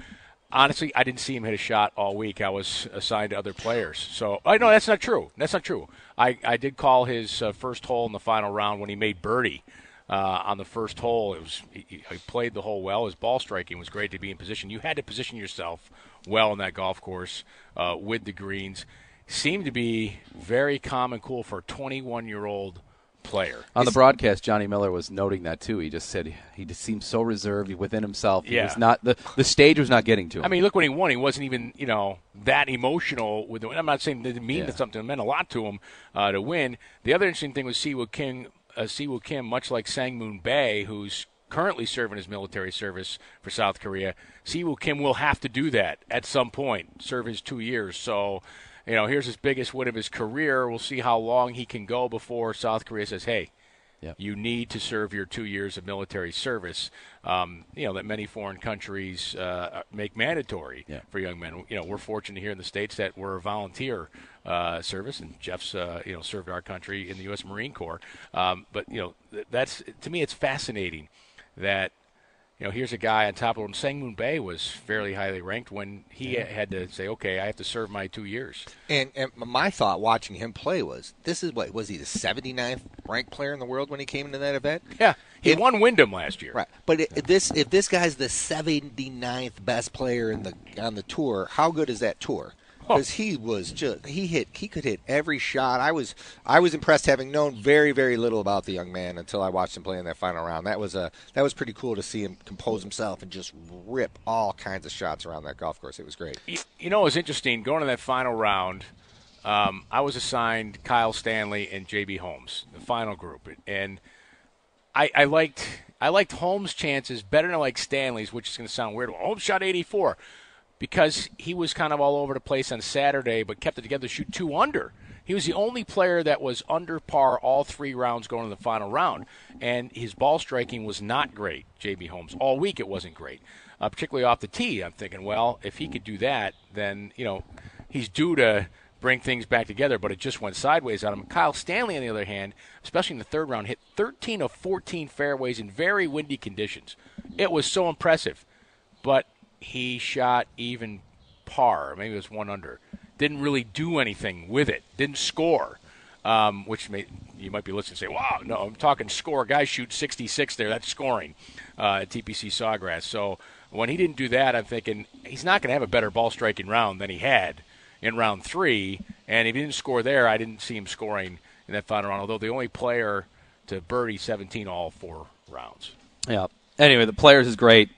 Honestly, I didn't see him hit a shot all week. I was assigned to other players, so I know that's not true. That's not true. I I did call his uh, first hole in the final round when he made birdie uh, on the first hole. It was he, he played the hole well. His ball striking was great to be in position. You had to position yourself well in that golf course uh, with the greens. Seemed to be very calm and cool for a 21 year old player. on the broadcast, Johnny Miller was noting that too. He just said he, just seemed so reserved within himself. He Yeah. was not the the stage was not getting to him. I mean, look when he won. He wasn't even you know that emotional with the. I'm not saying it didn't mean Yeah. something. It meant a lot to him uh, to win. The other interesting thing was Siwoo Kim. Uh, Siwoo Kim, much like Sang Moon Bae, who's currently serving his military service for South Korea, Siwoo Kim will have to do that at some point, serve his two years. So, you know, here's his biggest win of his career. We'll see how long he can go before South Korea says, "Hey, Yep. you need to serve your two years of military service. Um, you know that many foreign countries uh, make mandatory Yeah. for young men. You know we're fortunate here in the states that we're a volunteer uh, service, and Jeff's uh, you know served our country in the U.S. Marine Corps. Um, but you know that's to me it's fascinating that you know, here's a guy on top of him. Sang Moon Bae was fairly highly ranked when he Yeah. had to say, okay, I have to serve my two years. And, and my thought watching him play was, this is what was he the 79th ranked player in the world when he came into that event? Yeah, he If- won Wyndham last year. Right, but it, this if this guy's the 79th best player in the on the tour, how good is that tour? Because he was just he hit he could hit every shot. I was I was impressed having known very very little about the young man until I watched him play in that final round. That was a that was pretty cool to see him compose himself and just rip all kinds of shots around that golf course. It was great. You, you know, it was interesting going to that final round. Um, I was assigned Kyle Stanley and JB Holmes, the final group, and I, I liked I liked Holmes' chances better than I like Stanley's, which is going to sound weird. Holmes shot 84 because he was kind of all over the place on Saturday, but kept it together to shoot two under. He was the only player that was under par all three rounds going to the final round, and his ball striking was not great. JB Holmes all week it wasn't great, uh, particularly off the tee. I'm thinking, well, if he could do that, then you know he's due to bring things back together, but it just went sideways on him. Kyle Stanley, on the other hand, especially in the third round, hit 13 of 14 fairways in very windy conditions. It was so impressive, but he shot even par, maybe it was one under. Didn't really do anything with it. Didn't score, um, which may, you might be listening and say, "Wow, no, I'm talking score." Guys shoot 66 there. That's scoring uh, at TPC Sawgrass. So when he didn't do that, I'm thinking he's not going to have a better ball striking round than he had in round three. And if he didn't score there, I didn't see him scoring in that final round. Although the only player to birdie 17 all four rounds. Yeah. Anyway, the players is great,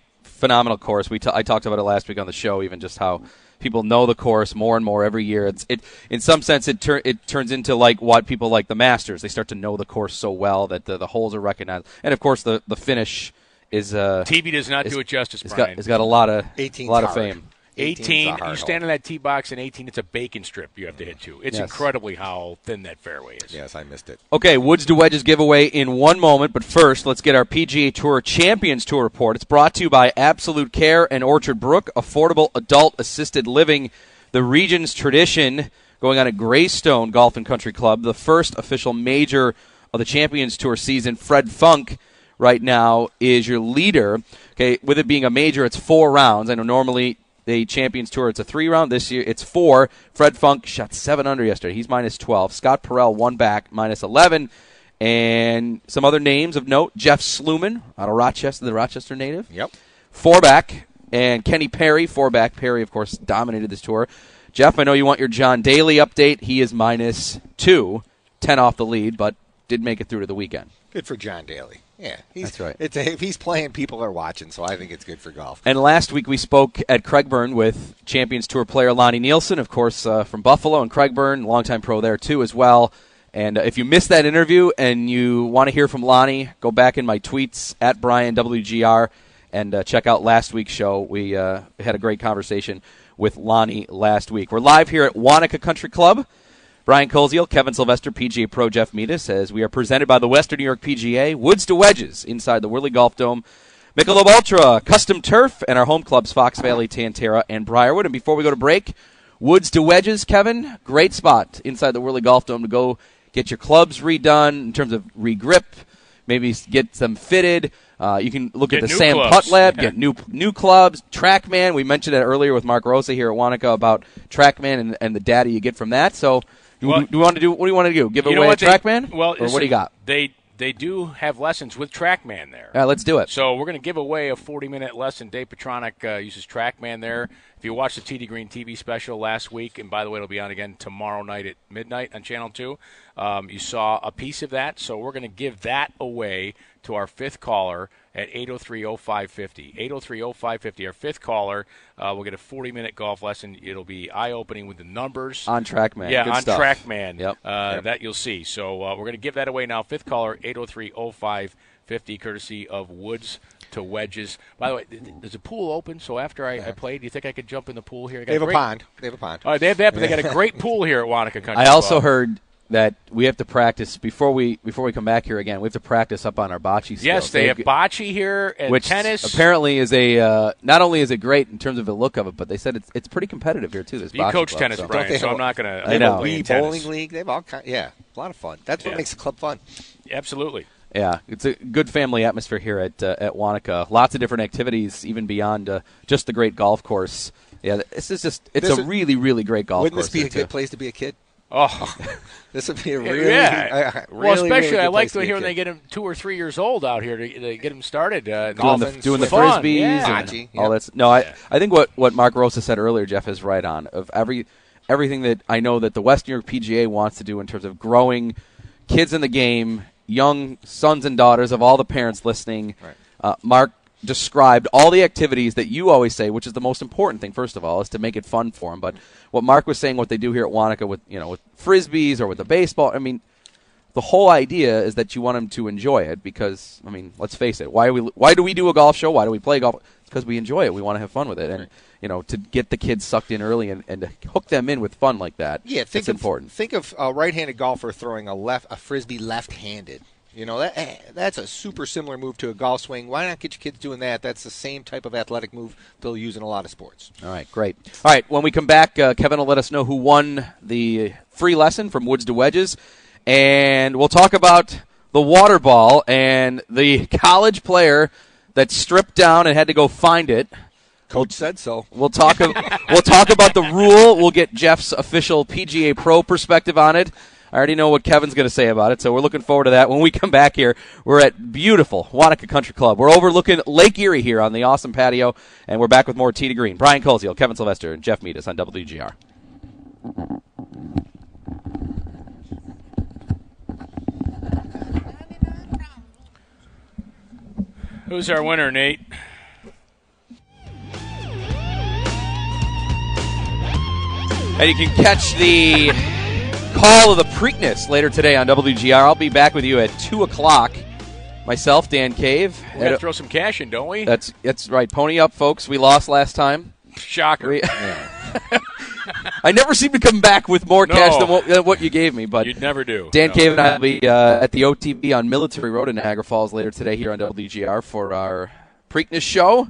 phenomenal course. We t- I talked about it last week on the show, even just how people know the course more and more every year. It's it in some sense it tur- it turns into like what people like the Masters. They start to know the course so well that the, the holes are recognized, and of course the the finish is uh TV does not it's- do it justice, it's Brian. got it's got a lot of 18's a lot of fame. 18's 18, you stand in that tee box, and 18, it's a bacon strip you have to hit to. It's Yes. incredibly how thin that fairway is. Yes, I missed it. Okay, Woods to Wedges giveaway in one moment, but first, let's get our PGA Tour Champions Tour report. It's brought to you by Absolute Care and Orchard Brook, affordable adult assisted living, the Regions Tradition, going on at Greystone Golf and Country Club, the first official major of the Champions Tour season. Fred Funk right now is your leader. Okay, with it being a major, it's four rounds. I know normally the Champions Tour it's a three round. This year it's four. Fred Funk shot seven under yesterday. He's minus twelve. Scott Parel one back minus eleven. And some other names of note: Jeff Sluman out of Rochester, the Rochester native. Yep. Four back, and Kenny Perry four back. Perry, of course, dominated this tour. Jeff, I know you want your John Daly update. He is minus two, 10 off the lead, but did make it through to the weekend. Good for John Daly. Yeah, he's, That's right. It's a, if he's playing, people are watching, so I think it's good for golf. And last week we spoke at Crag Burn with Champions Tour player Lonnie Nielsen, of course, uh, from Buffalo and Crag Burn, longtime pro there too as well. And uh, if you missed that interview and you want to hear from Lonnie, go back in my tweets at Brian WGR and uh, check out last week's show. We uh, had a great conversation with Lonnie last week. We're live here at Wanakah Country Club. Brian Koziel, Kevin Sylvester, PGA Pro Jeff Metis, as we are presented by the Western New York PGA, Woods to Wedges inside the Whirly Golf Dome. Michelob Ultra, Custom Turf, and our home clubs, Fox Valley, Tan Tara, and Briarwood. And before we go to break, Woods to Wedges, Kevin, great spot inside the Whirly Golf Dome to go get your clubs redone in terms of regrip, maybe get them fitted. Uh, you can look Get at the Sam clubs. Putt Lab, Yeah. get new new clubs, TrackMan. We mentioned it earlier with Mark Rosa here at Wanakah about TrackMan and, and the data you get from that. So, do, Well- do we want to do? What do you want to do? Give You away a what they- TrackMan? Well, or what do you got? They they do have lessons with TrackMan there. Yeah, let's do it. So we're going to give away a 40-minute lesson. Dave Petronic uh, uses TrackMan there. If you watched the Tee to Green TV special last week, and by the way, it'll be on again tomorrow night at midnight on Channel 2, um, you saw a piece of that. So we're going to give that away to our fifth caller at 803-0550. 803-0550, our fifth caller uh, will get a 40-minute golf lesson. It'll be eye-opening with the numbers. on TrackMan. Yeah, Good on stuff. TrackMan. Yep. Uh, That you'll see. So uh, we're going to give that away now. Fifth caller, 803-0550, courtesy of Woods to Wedges. By the way, th- th- is the pool open? So after I, I played, do you think I could jump in the pool here? I got They have a great- pond. They have a pond. All right, they have that, but they got a great pool here at Wanakah Country I also Club. heard that we have to practice before we before we come back here again. We have to practice up on our bocce skills. Yes, they have They've- bocce here and which tennis. apparently is a uh, not only is it great in terms of the look of it, but they said it's it's pretty competitive here too. This you bocce coach club, tennis, so. Brian, they so have I'm not going to. I know. Wii bowling league. They have all kind. Yeah, a lot of fun. That's what Yeah. makes the club fun. Absolutely. Yeah, it's a good family atmosphere here at uh, at Wanakah. Lots of different activities, even beyond uh, just the great golf course. Yeah, this is just it's This a is- really really great golf course. Wouldn't this be a there, good too. place to be a kid? Oh, This would be a really, yeah. uh, well, really, especially really good I like to hear when they get them two or three years old out here to, to get them started. Uh, doing Golfing, the, doing the swimming. frisbees Fun, and yeah. all Yeah. that's no. I I think what what Mark Rosa said earlier, Jeff, is right on. Of every everything that I know that the West New York PGA wants to do in terms of growing kids in the game, young sons and daughters of all the parents listening. Right. Uh, Mark described all the activities that you always say, which is the most important thing. First of all, is to make it fun for them. But what Mark was saying, what they do here at Wanakah with you know with frisbees or with the baseball, I mean, the whole idea is that you want them to enjoy it because I mean, let's face it. Why we why do we do a golf show? Why do we play golf? Because we enjoy it. We want to have fun with it, and you know, to get the kids sucked in early and, and to hook them in with fun like that. Yeah, think it's of, important. Think of a right-handed golfer throwing a left a frisbee left-handed. You know that eh, that's a super similar move to a golf swing. Why not get your kids doing that? That's the same type of athletic move they'll use in a lot of sports. All right, great. All right, when we come back, uh, Kevin will let us know who won the free lesson from Woods to Wedges, and we'll talk about the water ball and the college player that stripped down and had to go find it. Coach said so. We'll talk. we'll talk about the rule. We'll get Jeff's official PGA Pro perspective on it. I already know what Kevin's going to say about it, so we're looking forward to that. When we come back here, we're at beautiful Wanakah Country Club. We're overlooking Lake Erie here on the awesome patio, and we're back with more Tee to Green. Brian Koziel, Kevin Sylvester, and Jeff Meadus on WGR. who's our winner, Nate? And you can catch the call of the Preakness later today on WGR. I'll be back with you at two o'clock. Myself, Dan Cave. We're gonna throw some cash in, don't we? that's that's right. Pony up, folks. We lost last time. Shocker. We- I never seem to come back with more No. cash than what, than what you gave me. But You'd never do. Dan No. Cave and I will be uh, at the OTB on Military Road in Niagara Falls later today here on WGR for our Preakness show.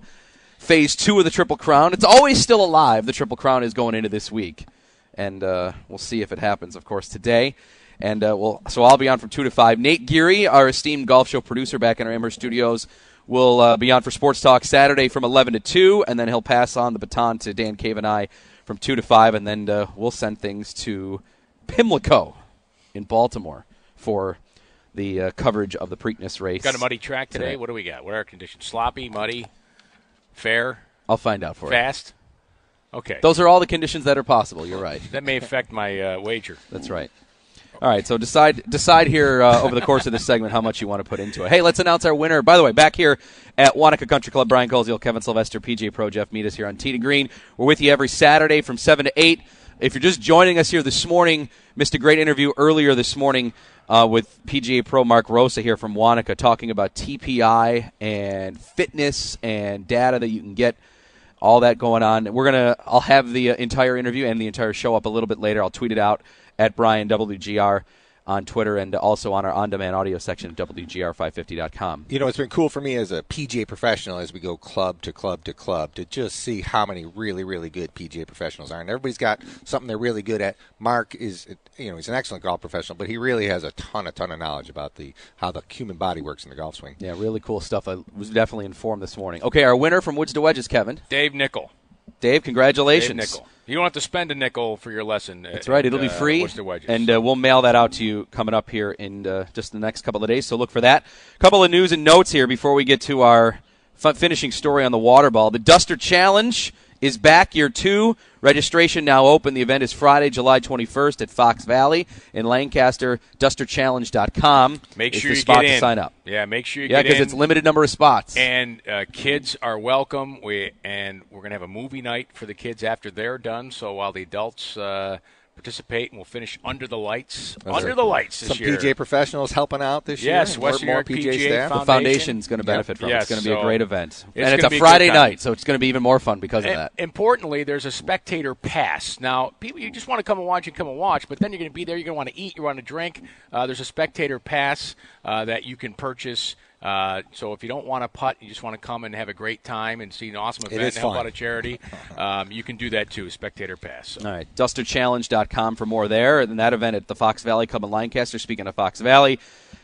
Phase two of the Triple Crown. It's always still alive. The Triple Crown is going into this week, and uh, we'll see if it happens. Of course, today. And uh, we'll, so I'll be on from two to five. Nate Geary, our esteemed golf show producer back in our Amherst studios, will uh, be on for Sports Talk Saturday from eleven to two, and then he'll pass on the baton to Dan Cave and I from two to five, and then uh, we'll send things to Pimlico in Baltimore for the uh, coverage of the Preakness race. Got a muddy track today. Today. What do we got? What are our conditions? Sloppy, muddy, fair, I'll find out for you. fast. Okay. Those are all the conditions that are possible. You're right. that may affect my uh, wager. That's right. All right, so decide decide here uh, over the course of this segment how much you want to put into it. Hey, let's announce our winner. By the way, back here at Wanakah Country Club, Brian Koziel, Kevin Sylvester, PJ Pro, Jeff Meet us here on to Green. We're with you every Saturday from seven to eight. If you're just joining us here this morning, missed a great interview earlier this morning uh, with PGA Pro Mark Rosa here from Wanakah, talking about TPI and fitness and data that you can get all that going on. We're gonna. I'll have the uh, entire interview and the entire show up a little bit later. I'll tweet it out at Brian WGR on Twitter and also on our on-demand audio section at WGR550.com. You know, it's been cool for me as a PGA professional as we go club to club to club to just see how many really, really good PGA professionals are. And everybody's got something they're really good at. Mark is, you know, he's an excellent golf professional, but he really has a ton, a ton of knowledge about the how the human body works in the golf swing. Yeah, really cool stuff. I was definitely informed this morning. Okay, our winner from Woods to Wedges, Kevin. Dave Nickel. Dave, Dave congratulations. Nickel. You don't have to spend a nickel for your lesson. That's right. It'll be free, What's and uh, we'll mail that out to you coming up here in uh, just the next couple of days. So look for that. A couple of news and notes here before we get to our finishing story on the water ball. The Duster Challenge is back, year two. Registration now open. The event is Friday, July 21st at Fox Valley in Lancaster. DusterChallenge.com. make sure you spot get in. to sign up. Yeah, make sure you. Yeah, because it's limited number of spots. And uh, kids are welcome. We and we're gonna have a movie night for the kids after they're done. So while the adults uh, participate, and we'll finish under the lights. under right. the lights this Some year. PGA professionals helping out this Yes, year. More, Western more York PGA, PGA staff. the Foundation. foundation's going to benefit from it. It's going to be a great event. it's and it's a be a Friday night, so it's going to be even more fun because of that. Importantly, there's a spectator pass. Now, people, you just want to come and watch and come and watch, but then you're going to be there. You're going to want to eat. You want to drink. Uh, there's a spectator pass uh, that you can purchase. Uh, so if you don't want to putt, you just want to come and have a great time and see an awesome event and help fun. out a charity. Um, you can do that too. Spectator pass. So. All right, dusterchallenge.com for more there. And that event at the Fox Valley Club in Lancaster. Speaking of Fox Valley,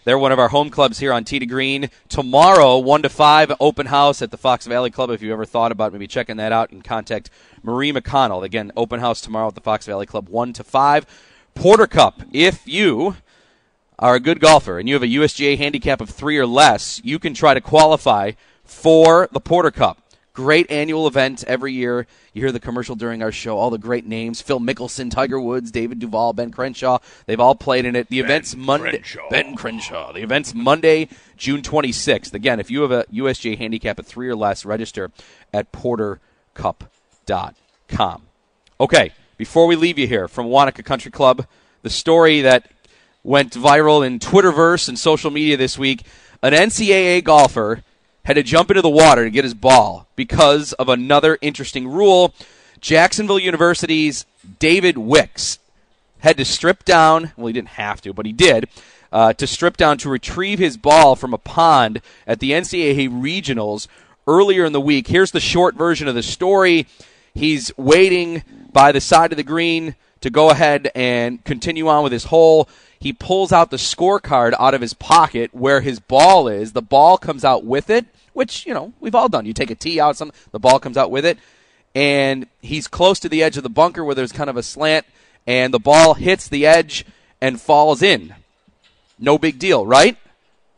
They're one of our home clubs here on Tee to Green. Tomorrow, 1 to 5, open house at the Fox Valley Club. If you ever thought about maybe checking that out, and contact Marie McConnell. Again, open house tomorrow at the Fox Valley Club, 1 to 5. Porter Cup. If you are a good golfer and you have a USGA handicap of three or less, you can try to qualify for the Porter Cup. Great annual event every year. You hear the commercial during our show, all the great names Phil Mickelson, Tiger Woods, David Duval, Ben Crenshaw. They've all played in it. The event's Monday. Crenshaw. Ben Crenshaw. The event's Monday, June 26th. Again, if you have a USGA handicap of three or less, register at portercup.com. Okay, before we leave you here from Wanakah Country Club, the story that went viral in Twitterverse and social media this week. An NCAA golfer had to jump into the water to get his ball because of another interesting rule. Jacksonville University's David Wicks had to strip down. Well, he didn't have to, but he did. Uh, to strip down to retrieve his ball from a pond at the NCAA regionals earlier in the week. Here's the short version of the story. He's waiting by the side of the green to go ahead and continue on with his hole. He pulls out the scorecard out of his pocket where his ball is. The ball comes out with it, which, you know, we've all done. You take a tee out, some the ball comes out with it. And he's close to the edge of the bunker where there's kind of a slant, and the ball hits the edge and falls in. No big deal, right?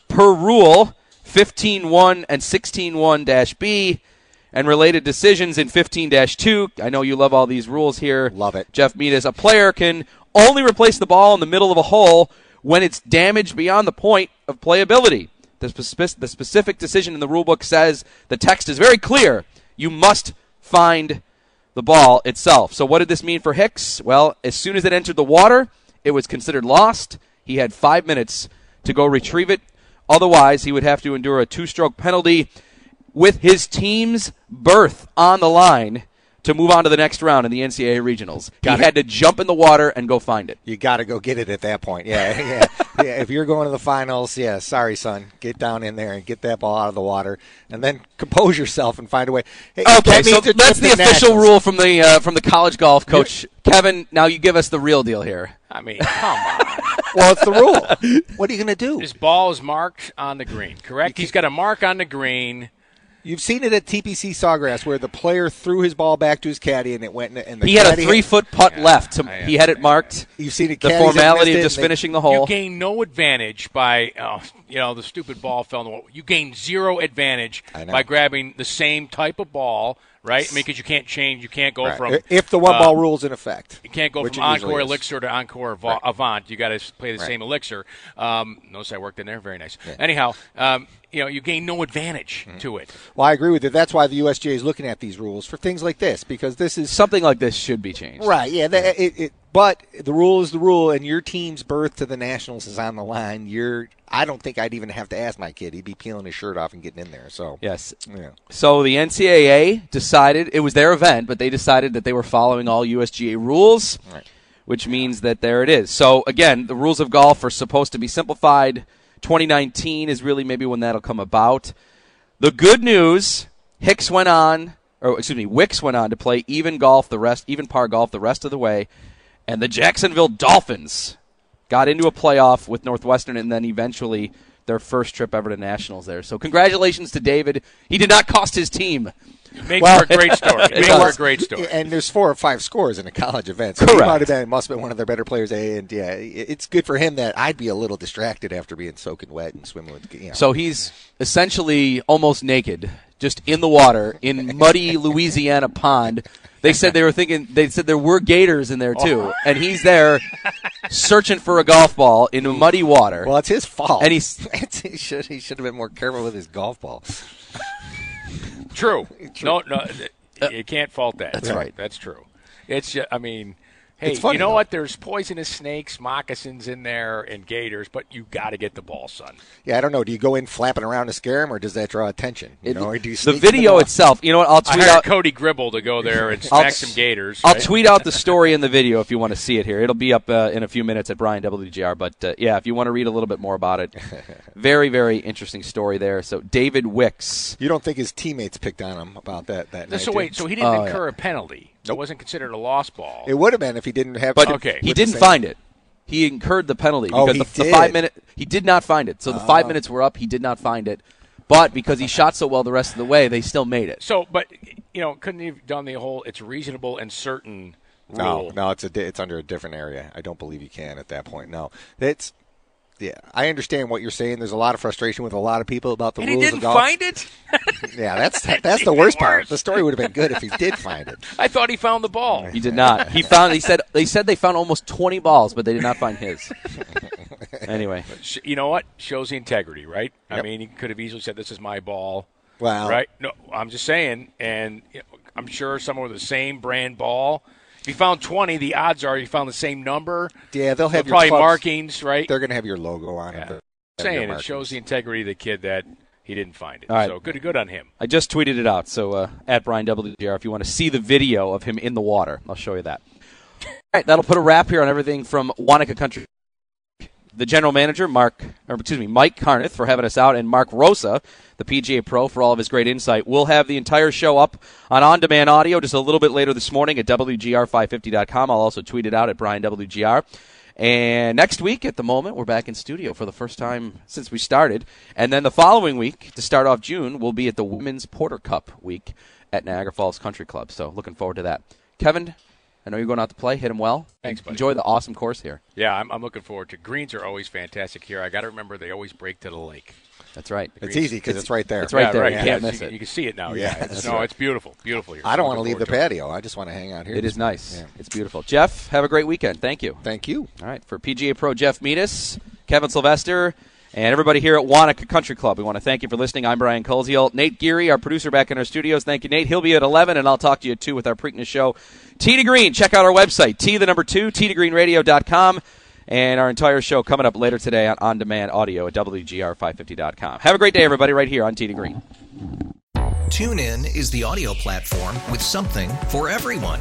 Per rule, 15.1 and 16.1 B and related decisions in 15 2. I know you love all these rules here. Love it. Jeff Meadis. A player can only replace the ball in the middle of a hole when it's damaged beyond the point of playability. The, spec- the specific decision in the rulebook says the text is very clear. You must find the ball itself. So, what did this mean for Hicks? Well, as soon as it entered the water, it was considered lost. He had five minutes to go retrieve it. Otherwise, he would have to endure a two stroke penalty with his team's berth on the line to move on to the next round in the NCAA regionals. Got he it. had to jump in the water and go find it. You got to go get it at that point. Yeah, yeah, yeah. If you're going to the finals, yeah, sorry, son, get down in there and get that ball out of the water, and then compose yourself and find a way. Hey, Okay, that so that's trip the official rule from the uh, from the college golf coach Kevin. Now you give us the real deal here. I mean, come on. Well, it's the rule. what are you going to do? His ball is marked on the green, correct? He's got a mark on the green. You've seen it at TPC Sawgrass where the player threw his ball back to his caddy and it went. in- And the He had a three foot putt Yeah, left. To, he had it marked. You've seen it. The formality of just they- finishing the hole. You gain no advantage by, oh, you know, the stupid ball fell in the water. You gain zero advantage by grabbing the same type of ball, right? I mean, because you can't change. You can't go Right. from if the one uh, ball rule's in effect. You can't go from Encore. Elixir to Encore Ava- Right. Avant. You got to play the Right. same elixir. Um, notice I worked in there. Very nice. Anyhow, um, you know, you gain no advantage Mm-hmm. to it. Well, I agree with you. That's why the USGA is looking at these rules for things like this because this is Something like this should be changed. Right. Yeah. That, it, it, but the rule is the rule, and your team's berth to the nationals is on the line. You're. I don't think I'd even have to ask my kid. He'd be peeling his shirt off and getting in there. So. Yes. Yeah. So the NCAA decided it was their event, but they decided that they were following all USGA rules, Right. which means that there it is. So again, the rules of golf are supposed to be simplified. 2019 is really maybe when that'll come about. The good news: Hicks went on, or excuse me, Wicks went on to play even golf the rest, even par golf the rest of the way, and the Jacksonville Dolphins got into a playoff with Northwestern, and then eventually their first trip ever to nationals there. So congratulations to David. He did not cost his team. Makes Well- for a great story. Makes for a great story. And there's four or five scores in a college event. So he Correct. might have been, must have been one of their better players. And yeah, it's good for him that I'd be a little distracted after being soaking wet and swimming with. You know. So he's essentially almost naked, just in the water in muddy Louisiana pond. They said they were thinking. They said there were gators in there too, oh. and he's there searching for a golf ball in muddy water. well, it's his fault. And he's- he should he should have been more careful with his golf ball. True. No, no, uh, you can't fault that. That's right. That's true. It's. ju- I mean, hey, funny, you know though. what? There's poisonous snakes, moccasins in there, and gators, but you got to get the ball, son. Yeah, I don't know. Do you go in flapping around to scare him, or does that draw attention? You It- know, or do you the video itself. You know what? I'll I tweet hired out. Cody Gribble to go there and I'll- smack some gators. I'll right? tweet out the story in the video if you want to see it here. It'll be up uh, in a few minutes at Brian WGR. But uh, yeah, if you want to read a little bit more about it, very very interesting story there. So David Wicks. You don't think his teammates picked on him about that that night? So do wait, you? so he didn't Oh, incur a penalty. So it wasn't considered a lost ball. it would have been if he didn't have. But Okay. he didn't find it. he incurred the penalty Oh, because he the, the five minute he did not find it. So the five oh. minutes were up. He did not find it, but because he shot so well the rest of the way, they still made it. So, but you know, couldn't you have done the whole "it's reasonable and certain" No, rule? no, it's a it's under a different area. I don't believe you can at that point. No, it's yeah. I understand what you're saying. There's a lot of frustration with a lot of people about the And he rules didn't of golf. find it. yeah, that's that's the even worst part. The story would have been good if he did find it. I thought he found the ball. He did not. He found. He said. They said they found almost twenty balls, but they did not find his. anyway, Sh- You know what? Shows the integrity, right? I mean, he could have easily said, "This is my ball." Wow. Right? No, I'm just saying, and I'm sure someone with the same brand ball. If you found 20, the odds are you found the same number. Yeah, they'll have But your probably clubs- markings, right? They're going to have your logo on Yeah. it. They'll have saying it shows the integrity of the kid that he didn't find it. All right. So good, good on him. I just tweeted it out. So uh, at Brian WGR, if you want to see the video of him in the water, I'll show you that. All right, that'll put a wrap here on everything from Wanakah Country. The general manager, Mark, or excuse me, Mike Carneth, for having us out, and Mark Rosa, the PGA Pro, for all of his great insight. We'll have the entire show up on on-demand audio just a little bit later this morning at WGR550.com. I'll also tweet it out at Brian WGR. And next week, at the moment, we're back in studio for the first time since we started. And then the following week, to start off June, we'll be at the Women's Porter Cup week at Niagara Falls Country Club. So looking forward to that. Kevin, I know you're going out to play. Hit him well. Thanks, buddy. Enjoy the awesome course here. Yeah, I'm, I'm looking forward to. Greens are always fantastic here. I got to remember they always break to the lake. That's right. It's easy because it's right there. It's right yeah, there. Right. You yeah, can't so miss you, it. You can see it now. Yeah, Yeah, it's, no, right. it's beautiful, beautiful here. I don't want to leave the forward to patio. I just want to hang out here. It is nice. Yeah. It's beautiful. Jeff, have a great weekend. Thank you. Thank you. All right, for PGA Pro Jeff Metis, Kevin Sylvester, and everybody here at Wanakah Country Club, we want to thank you for listening. I'm Brian Koziel. Nate Geary, our producer back in our studios. Thank you, Nate. He'll be at 11, and I'll talk to you at 2 with our Preakness show. Tee to Green, check out our website, T the number 2, T to greenradio.com, and our entire show coming up later today on on demand audio at WGR550.com. Have a great day, everybody, right here on Tee to Green. TuneIn is the audio platform with something for everyone.